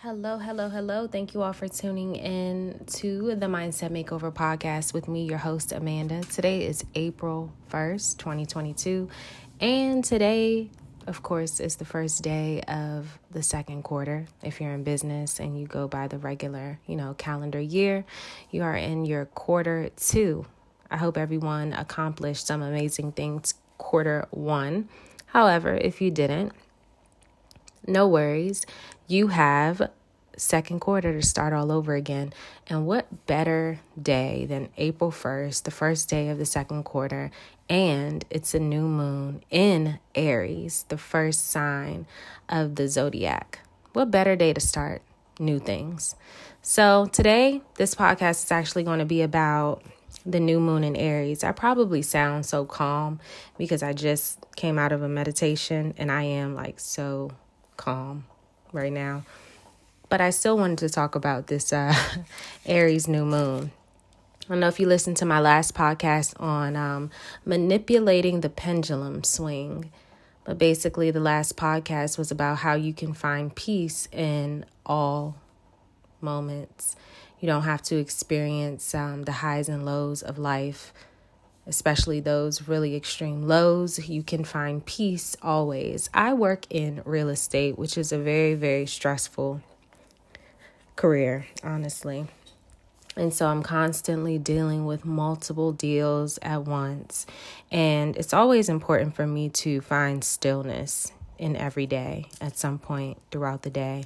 Hello, hello, hello. Thank you all for tuning in to the Mindset Makeover podcast with me, your host, Amanda. Today is April 1st, 2022. And today, of course, is the first day of the second quarter. If you're in business and you go by the regular, you know, calendar year, you are in your quarter two. I hope everyone accomplished some amazing things quarter one. However, if you didn't, no worries. You have second quarter to start all over again. And what better day than April 1st, the first day of the second quarter, and it's a new moon in Aries, the first sign of the zodiac. What better day to start new things? So, today, this podcast is actually going to be about the new moon in Aries. I probably sound so calm because I just came out of a meditation and I am like so calm right now. But I still wanted to talk about this uh, Aries new moon. I don't know if you listened to my last podcast on um, manipulating the pendulum swing. But basically, the last podcast was about how you can find peace in all moments. You don't have to experience um, the highs and lows of life especially those really extreme lows, you can find peace always. I work in real estate, which is a very, very stressful career, honestly. And so I'm constantly dealing with multiple deals at once. And it's always important for me to find stillness in every day at some point throughout the day.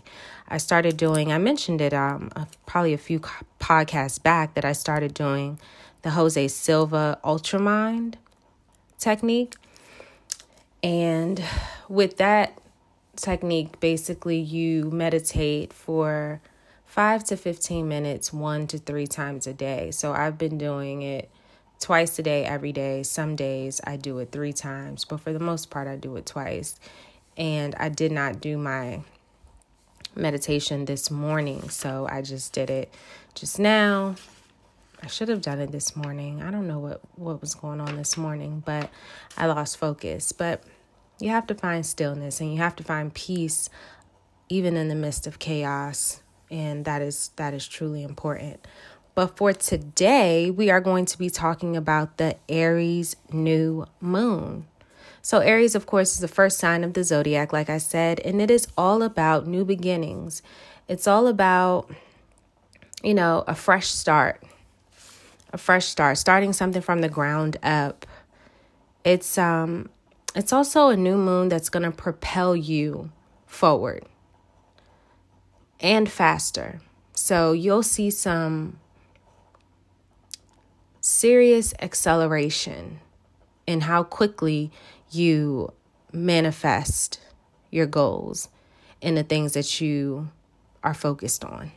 I started doing, I mentioned it um, probably a few podcasts back that I started doing the Jose Silva Ultramind technique. And with that technique, basically, you meditate for five to 15 minutes, one to three times a day. So I've been doing it twice a day, every day. Some days I do it three times, but for the most part, I do it twice. And I did not do my meditation this morning, so I just did it just now. I should have done it this morning. I don't know what what was going on this morning, but I lost focus. But you have to find stillness and you have to find peace even in the midst of chaos, and that is that is truly important. But for today, we are going to be talking about the Aries new moon. So, Aries, of course, is the first sign of the zodiac, like I said, and it is all about new beginnings. It's all about, you know, a fresh start a fresh start, starting something from the ground up. It's um it's also a new moon that's going to propel you forward and faster. So you'll see some serious acceleration in how quickly you manifest your goals and the things that you are focused on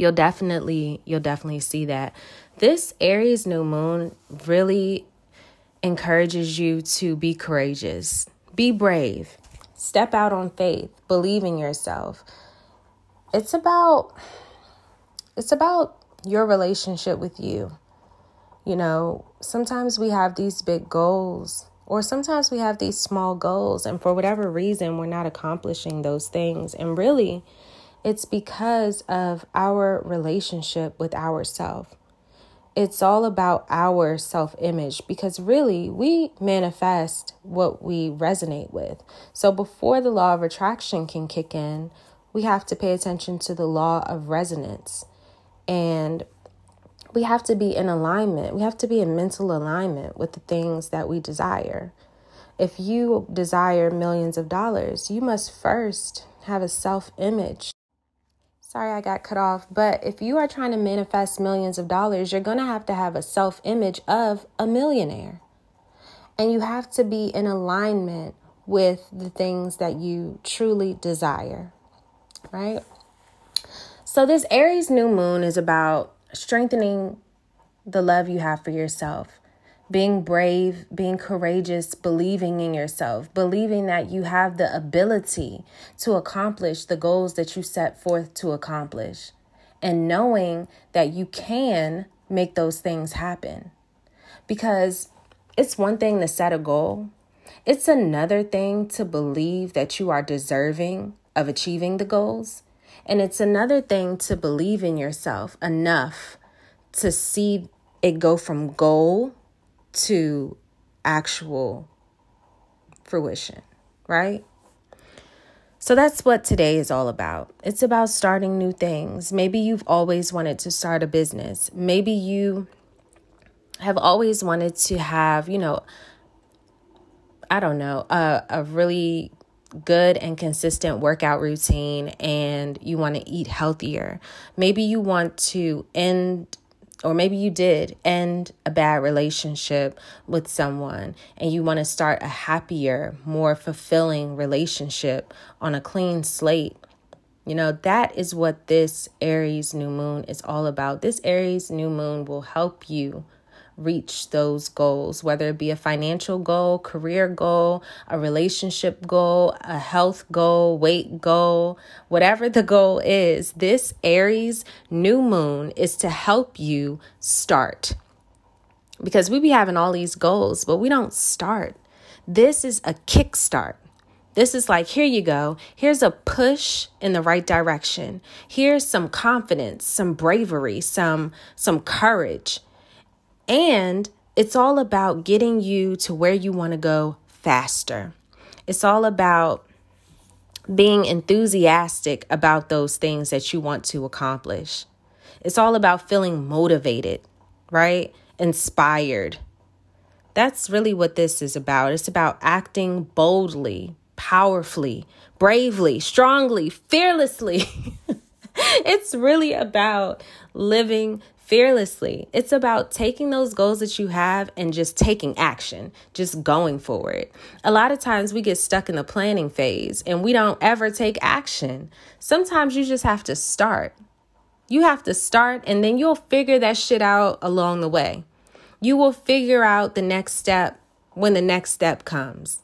you'll definitely you'll definitely see that this aries new moon really encourages you to be courageous. Be brave. Step out on faith. Believe in yourself. It's about it's about your relationship with you. You know sometimes we have these big goals or sometimes we have these small goals and for whatever reason we're not accomplishing those things. And really it's because of our relationship with ourself. It's all about our self image because really we manifest what we resonate with. So before the law of attraction can kick in, we have to pay attention to the law of resonance. And we have to be in alignment. We have to be in mental alignment with the things that we desire. If you desire millions of dollars, you must first have a self image Sorry, I got cut off. But if you are trying to manifest millions of dollars, you're going to have to have a self image of a millionaire. And you have to be in alignment with the things that you truly desire, right? So, this Aries new moon is about strengthening the love you have for yourself being brave, being courageous, believing in yourself, believing that you have the ability to accomplish the goals that you set forth to accomplish, and knowing that you can make those things happen. Because it's one thing to set a goal, it's another thing to believe that you are deserving of achieving the goals. And it's another thing to believe in yourself enough to see it go from goal to actual fruition, right? So that's what today is all about. It's about starting new things. Maybe you've always wanted to start a business. Maybe you have always wanted to have, you know, I don't know, a, a really good and consistent workout routine and you want to eat healthier. Maybe you want to end or maybe you did end a bad relationship with someone and you want to start a happier, more fulfilling relationship on a clean slate. You know, that is what this Aries new moon is all about. This Aries new moon will help you reach those goals, whether it be a financial goal, career goal, a relationship goal, a health goal, weight goal, whatever the goal is. This Aries new moon is to help you start. Because we be having all these goals, but we don't start. This is a kickstart. This is like, here you go. Here's a push in the right direction. Here's some confidence, some bravery, some some courage. And it's all about getting you to where you want to go faster. It's all about being enthusiastic about those things that you want to accomplish. It's all about feeling motivated, right? Inspired. That's really what this is about. It's about acting boldly, powerfully, bravely, strongly, fearlessly. it's really about living fearlessly. It's about taking those goals that you have and just taking action, just going for it. A lot of times we get stuck in the planning phase and we don't ever take action. Sometimes you just have to start. You have to start and then you'll figure that shit out along the way. You will figure out the next step when the next step comes.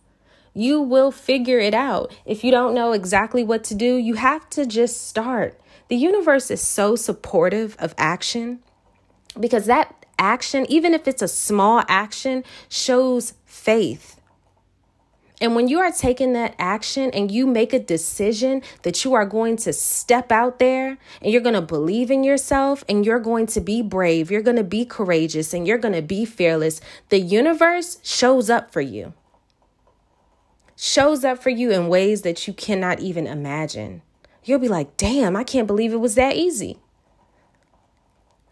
You will figure it out. If you don't know exactly what to do, you have to just start. The universe is so supportive of action because that action, even if it's a small action, shows faith. And when you are taking that action and you make a decision that you are going to step out there and you're going to believe in yourself and you're going to be brave, you're going to be courageous, and you're going to be fearless, the universe shows up for you. Shows up for you in ways that you cannot even imagine. You'll be like, damn, I can't believe it was that easy.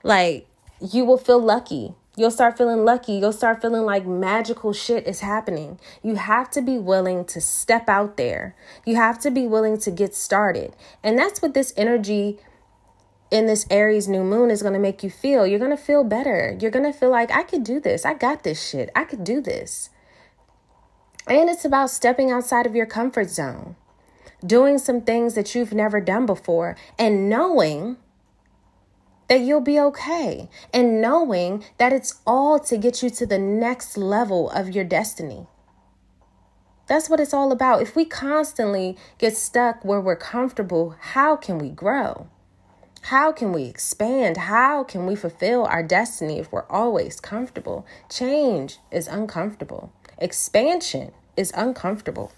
Like, you will feel lucky. You'll start feeling lucky. You'll start feeling like magical shit is happening. You have to be willing to step out there. You have to be willing to get started. And that's what this energy in this Aries new moon is going to make you feel. You're going to feel better. You're going to feel like, I could do this. I got this shit. I could do this. And it's about stepping outside of your comfort zone, doing some things that you've never done before, and knowing that you'll be okay and knowing that it's all to get you to the next level of your destiny. That's what it's all about. If we constantly get stuck where we're comfortable, how can we grow? How can we expand? How can we fulfill our destiny if we're always comfortable? Change is uncomfortable. Expansion is uncomfortable.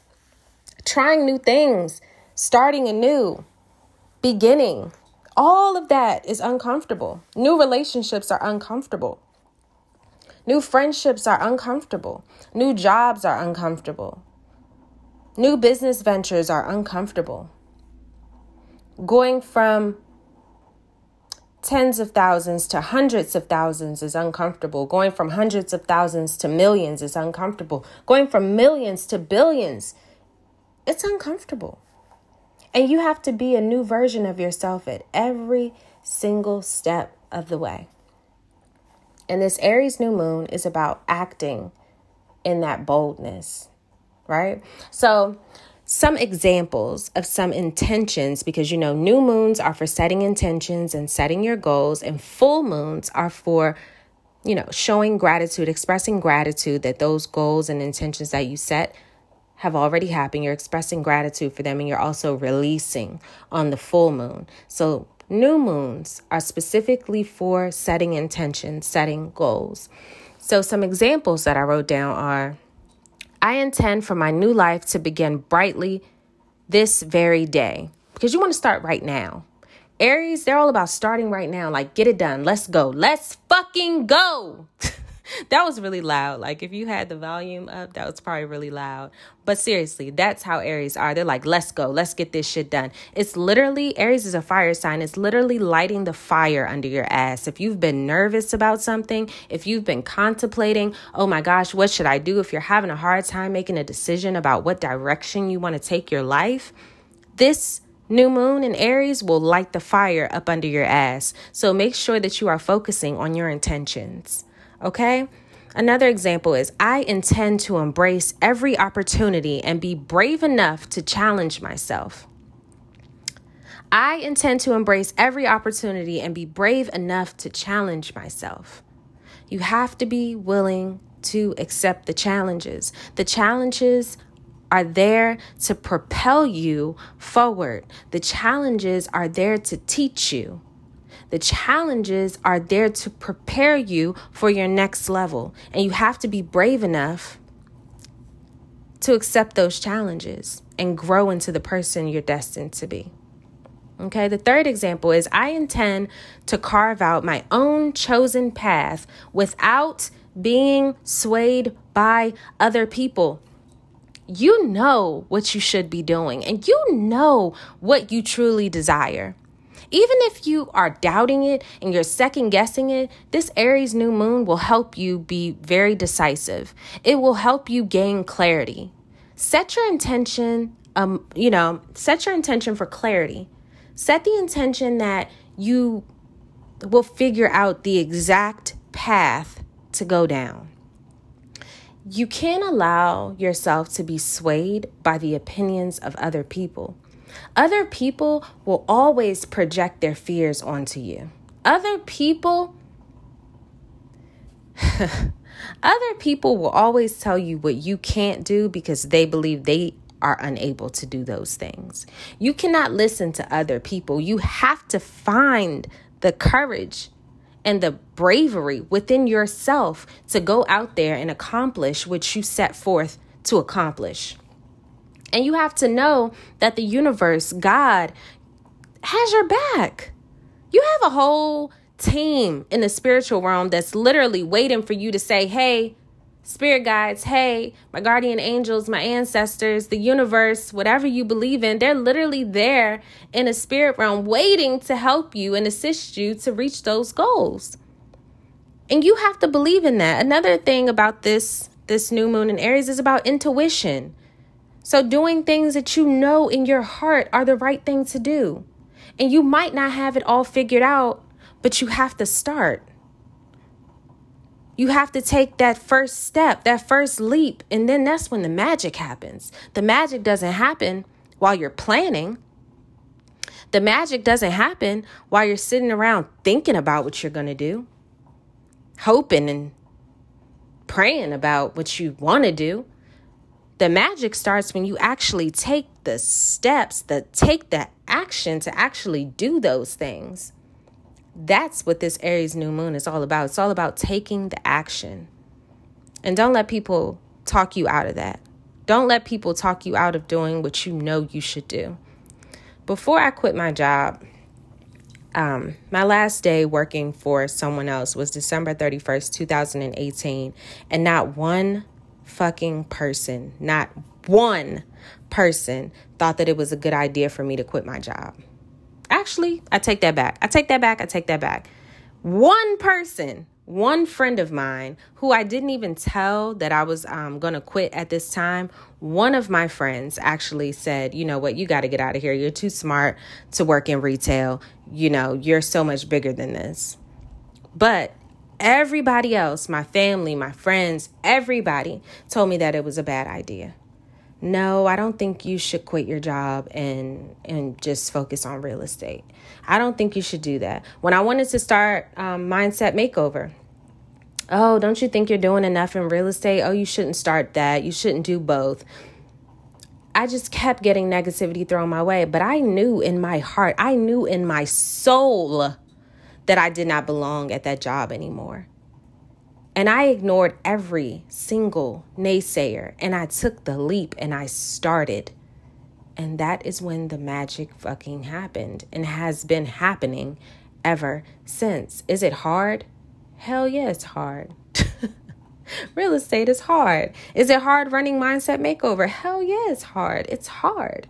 Trying new things, starting anew, beginning all of that is uncomfortable. New relationships are uncomfortable. New friendships are uncomfortable. New jobs are uncomfortable. New business ventures are uncomfortable. Going from tens of thousands to hundreds of thousands is uncomfortable. Going from hundreds of thousands to millions is uncomfortable. Going from millions to billions, it's uncomfortable. And you have to be a new version of yourself at every single step of the way. And this Aries new moon is about acting in that boldness, right? So, some examples of some intentions because you know, new moons are for setting intentions and setting your goals, and full moons are for you know, showing gratitude, expressing gratitude that those goals and intentions that you set have already happened. You're expressing gratitude for them and you're also releasing on the full moon. So, new moons are specifically for setting intentions, setting goals. So, some examples that I wrote down are I intend for my new life to begin brightly this very day. because you want to start right now. Aries, they're all about starting right now. Like, get it done. Let's go. Let's fucking go. that was really loud. Like if you had the volume up, that was probably really loud. But seriously, that's how Aries are. They're like, let's go, let's get this shit done. It's literally, Aries is a fire sign. It's literally lighting the fire under your ass. If you've been nervous about something, if you've been contemplating, oh my gosh, what should I do? If you're having a hard time making a decision about what direction you want to take your life, this New moon in Aries will light the fire up under your ass. So make sure that you are focusing on your intentions. Okay? Another example is I intend to embrace every opportunity and be brave enough to challenge myself. I intend to embrace every opportunity and be brave enough to challenge myself. You have to be willing to accept the challenges. The challenges are there to propel you forward, the challenges are there to teach you. The challenges are there to prepare you for your next level. And you have to be brave enough to accept those challenges and grow into the person you're destined to be. Okay, the third example is I intend to carve out my own chosen path without being swayed by other people. You know what you should be doing, and you know what you truly desire. Even if you are doubting it and you're second guessing it, this Aries new moon will help you be very decisive. It will help you gain clarity. Set your intention, um, you know, set your intention for clarity. Set the intention that you will figure out the exact path to go down. You can't allow yourself to be swayed by the opinions of other people. Other people will always project their fears onto you. Other people Other people will always tell you what you can't do because they believe they are unable to do those things. You cannot listen to other people. You have to find the courage and the bravery within yourself to go out there and accomplish what you set forth to accomplish. And you have to know that the universe, God, has your back. You have a whole team in the spiritual realm that's literally waiting for you to say, hey, spirit guides, hey, my guardian angels, my ancestors, the universe, whatever you believe in, they're literally there in a spirit realm waiting to help you and assist you to reach those goals. And you have to believe in that. Another thing about this this new moon in Aries is about intuition. So, doing things that you know in your heart are the right thing to do. And you might not have it all figured out, but you have to start. You have to take that first step, that first leap, and then that's when the magic happens. The magic doesn't happen while you're planning. The magic doesn't happen while you're sitting around thinking about what you're going to do, hoping and praying about what you want to do. The magic starts when you actually take the steps, that take the action to actually do those things. That's what this Aries new moon is all about. It's all about taking the action. And don't let people talk you out of that. Don't let people talk you out of doing what you know you should do. Before I quit my job, um, my last day working for someone else was December 31st, 2018, and not one fucking person, not one person thought that it was a good idea for me to quit my job. Actually, I take that back. I take that back. I take that back. One person, one friend of mine who I didn't even tell that I was um, going to quit at this time, one of my friends actually said, You know what? You got to get out of here. You're too smart to work in retail. You know, you're so much bigger than this. But Everybody else, my family, my friends, everybody told me that it was a bad idea. No, I don't think you should quit your job and and just focus on real estate. I don't think you should do that. When I wanted to start um, mindset makeover, oh, don't you think you're doing enough in real estate? Oh, you shouldn't start that. You shouldn't do both. I just kept getting negativity thrown my way, but I knew in my heart, I knew in my soul that I did not belong at that job anymore. And I ignored every single naysayer and I took the leap and I started. And that is when the magic fucking happened and has been happening ever since. Is it hard? Hell yeah, it's hard. Real estate is hard. Is it hard running Mindset Makeover? Hell yeah, it's hard. It's hard.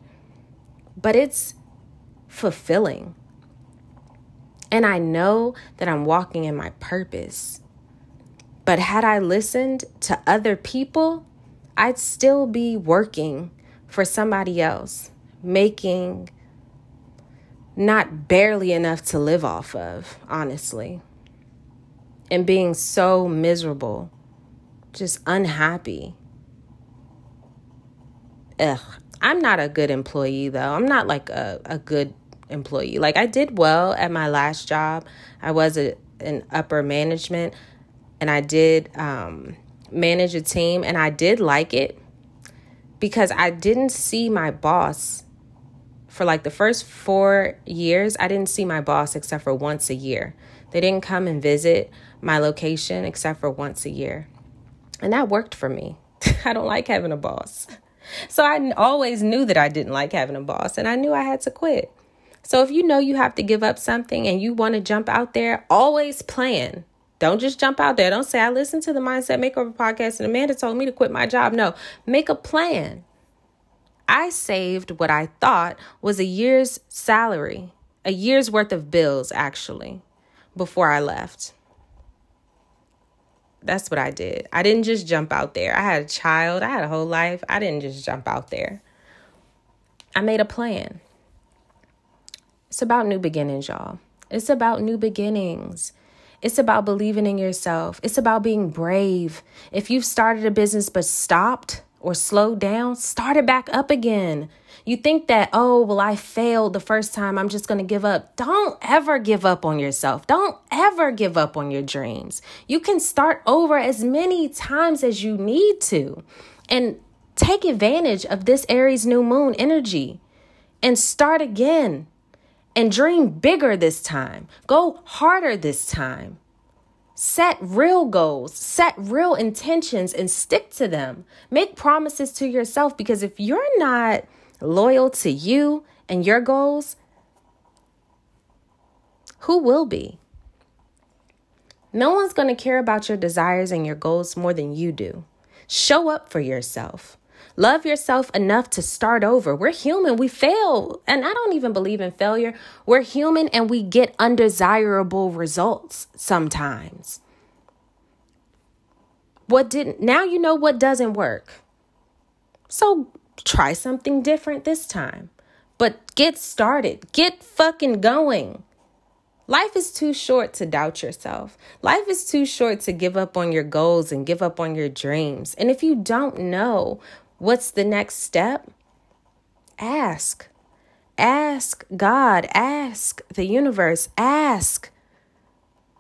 But it's fulfilling. And I know that I'm walking in my purpose. But had I listened to other people, I'd still be working for somebody else, making not barely enough to live off of, honestly, and being so miserable, just unhappy. Ugh, I'm not a good employee though. I'm not like a, a good employee. Like I did well at my last job. I was a, an upper management and I did um, manage a team and I did like it because I didn't see my boss for like the first four years. I didn't see my boss except for once a year. They didn't come and visit my location except for once a year. And that worked for me. I don't like having a boss. So I always knew that I didn't like having a boss and I knew I had to quit. So if you know you have to give up something and you want to jump out there, always plan. Don't just jump out there. Don't say, I listened to the Mindset Makeover podcast and Amanda told me to quit my job. No, make a plan. I saved what I thought was a year's salary, a year's worth of bills, actually, before I left. That's what I did. I didn't just jump out there. I had a child, I had a whole life. I didn't just jump out there. I made a plan. It's about new beginnings, y'all. It's about new beginnings. It's about believing in yourself. It's about being brave. If you've started a business but stopped or slowed down, start it back up again. You think that, oh, well, I failed the first time. I'm just going to give up. Don't ever give up on yourself. Don't ever give up on your dreams. You can start over as many times as you need to and take advantage of this Aries new moon energy and start again and dream bigger this time. Go harder this time. Set real goals, set real intentions, and stick to them. Make promises to yourself because if you're not loyal to you and your goals, who will be? No one's going to care about your desires and your goals more than you do. Show up for yourself. Love yourself enough to start over. We're human. We fail. And I don't even believe in failure. We're human and we get undesirable results sometimes. What didn't, now you know what doesn't work. So try something different this time. But get started. Get fucking going. Life is too short to doubt yourself. Life is too short to give up on your goals and give up on your dreams. And if you don't know What's the next step? Ask. Ask God, ask the universe, ask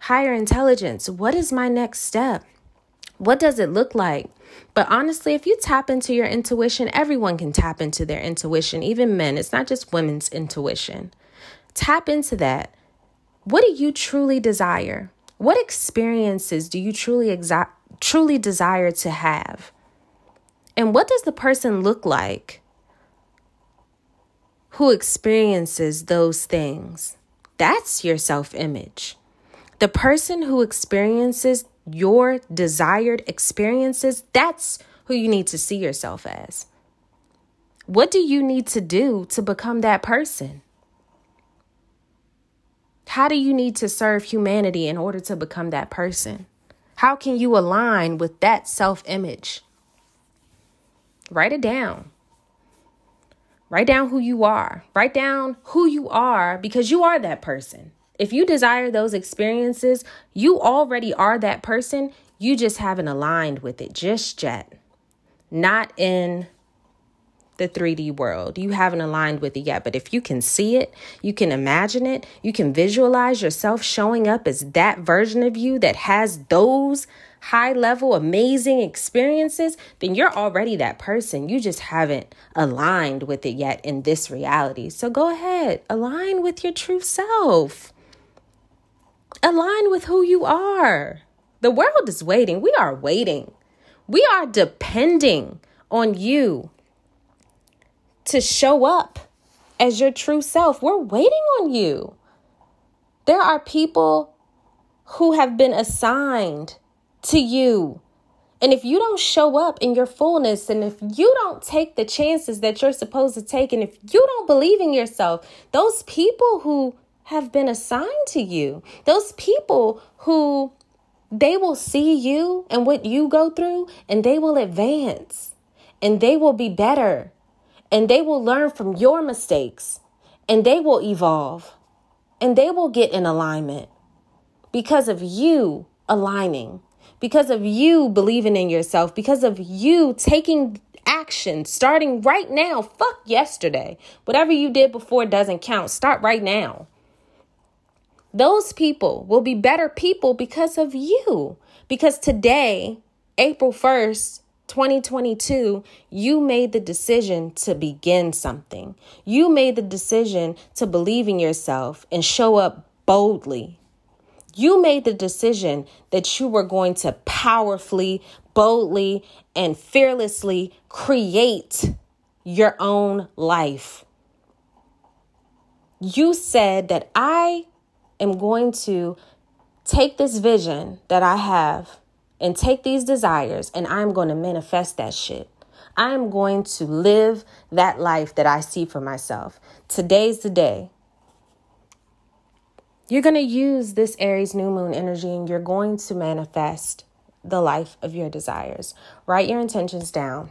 higher intelligence, what is my next step? What does it look like? But honestly, if you tap into your intuition, everyone can tap into their intuition, even men. It's not just women's intuition. Tap into that. What do you truly desire? What experiences do you truly truly desire to have? And what does the person look like who experiences those things? That's your self image. The person who experiences your desired experiences, that's who you need to see yourself as. What do you need to do to become that person? How do you need to serve humanity in order to become that person? How can you align with that self image? Write it down. Write down who you are. Write down who you are because you are that person. If you desire those experiences, you already are that person. You just haven't aligned with it just yet. Not in the 3D world. You haven't aligned with it yet. But if you can see it, you can imagine it, you can visualize yourself showing up as that version of you that has those high level, amazing experiences, then you're already that person. You just haven't aligned with it yet in this reality. So go ahead, align with your true self, align with who you are. The world is waiting. We are waiting. We are depending on you to show up as your true self. We're waiting on you. There are people who have been assigned to you. And if you don't show up in your fullness, and if you don't take the chances that you're supposed to take, and if you don't believe in yourself, those people who have been assigned to you, those people who they will see you and what you go through, and they will advance and they will be better and they will learn from your mistakes and they will evolve and they will get in alignment because of you aligning, because of you believing in yourself, because of you taking action starting right now. Fuck yesterday. Whatever you did before doesn't count. Start right now. Those people will be better people because of you. Because today, April 1st, 2022, you made the decision to begin something. You made the decision to believe in yourself and show up boldly. You made the decision that you were going to powerfully, boldly, and fearlessly create your own life. You said that I am going to take this vision that I have and take these desires and I'm going to manifest that shit. I'm going to live that life that I see for myself. Today's the day. You're going to use this Aries new moon energy and you're going to manifest the life of your desires. Write your intentions down,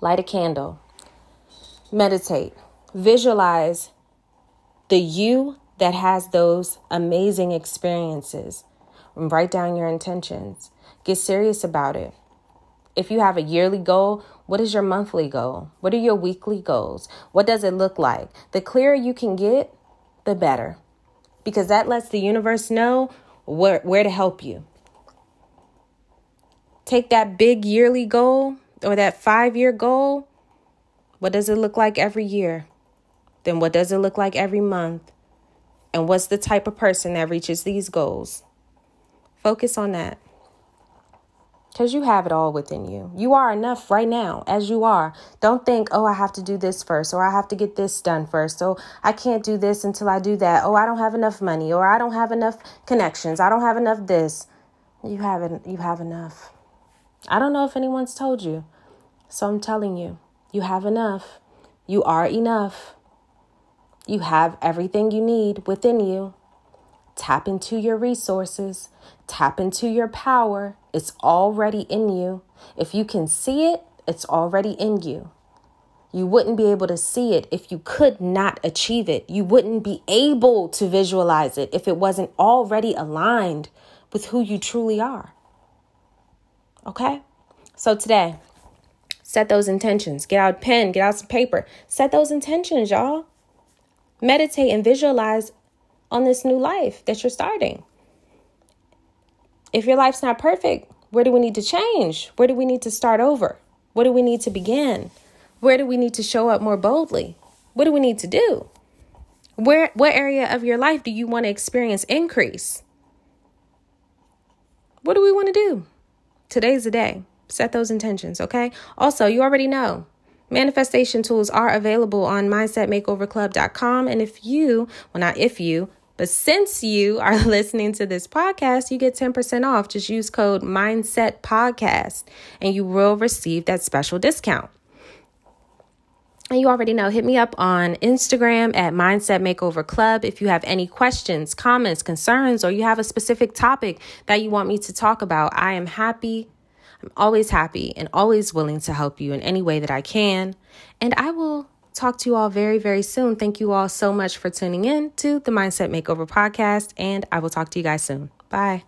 light a candle, meditate, visualize the you that has those amazing experiences. Write down your intentions Get serious about it. If you have a yearly goal, what is your monthly goal? What are your weekly goals? What does it look like? The clearer you can get, the better. Because that lets the universe know where, where to help you. Take that big yearly goal or that five year goal. What does it look like every year? Then what does it look like every month? And what's the type of person that reaches these goals? Focus on that. Because you have it all within you. You are enough right now as you are. Don't think, oh, I have to do this first, or I have to get this done first. So I can't do this until I do that. Oh, I don't have enough money, or I don't have enough connections. I don't have enough this. You have it, you have enough. I don't know if anyone's told you. So I'm telling you, you have enough. You are enough. You have everything you need within you. Tap into your resources, tap into your power. It's already in you. If you can see it, it's already in you. You wouldn't be able to see it if you could not achieve it. You wouldn't be able to visualize it if it wasn't already aligned with who you truly are. Okay? So today, set those intentions. Get out a pen, get out some paper. Set those intentions, y'all. Meditate and visualize on this new life that you're starting. If your life's not perfect, where do we need to change? Where do we need to start over? What do we need to begin? Where do we need to show up more boldly? What do we need to do? Where what area of your life do you want to experience increase? What do we want to do? Today's the day. Set those intentions, okay? Also, you already know manifestation tools are available on mindsetmakeoverclub.com and if you, well not if you, but since you are listening to this podcast, you get 10% off. Just use code Mindset Podcast and you will receive that special discount. And you already know, hit me up on Instagram at Mindset Makeover Club if you have any questions, comments, concerns, or you have a specific topic that you want me to talk about. I am happy. I'm always happy and always willing to help you in any way that I can. And I will talk to you all very, very soon. Thank you all so much for tuning in to the Mindset Makeover podcast, and I will talk to you guys soon. Bye.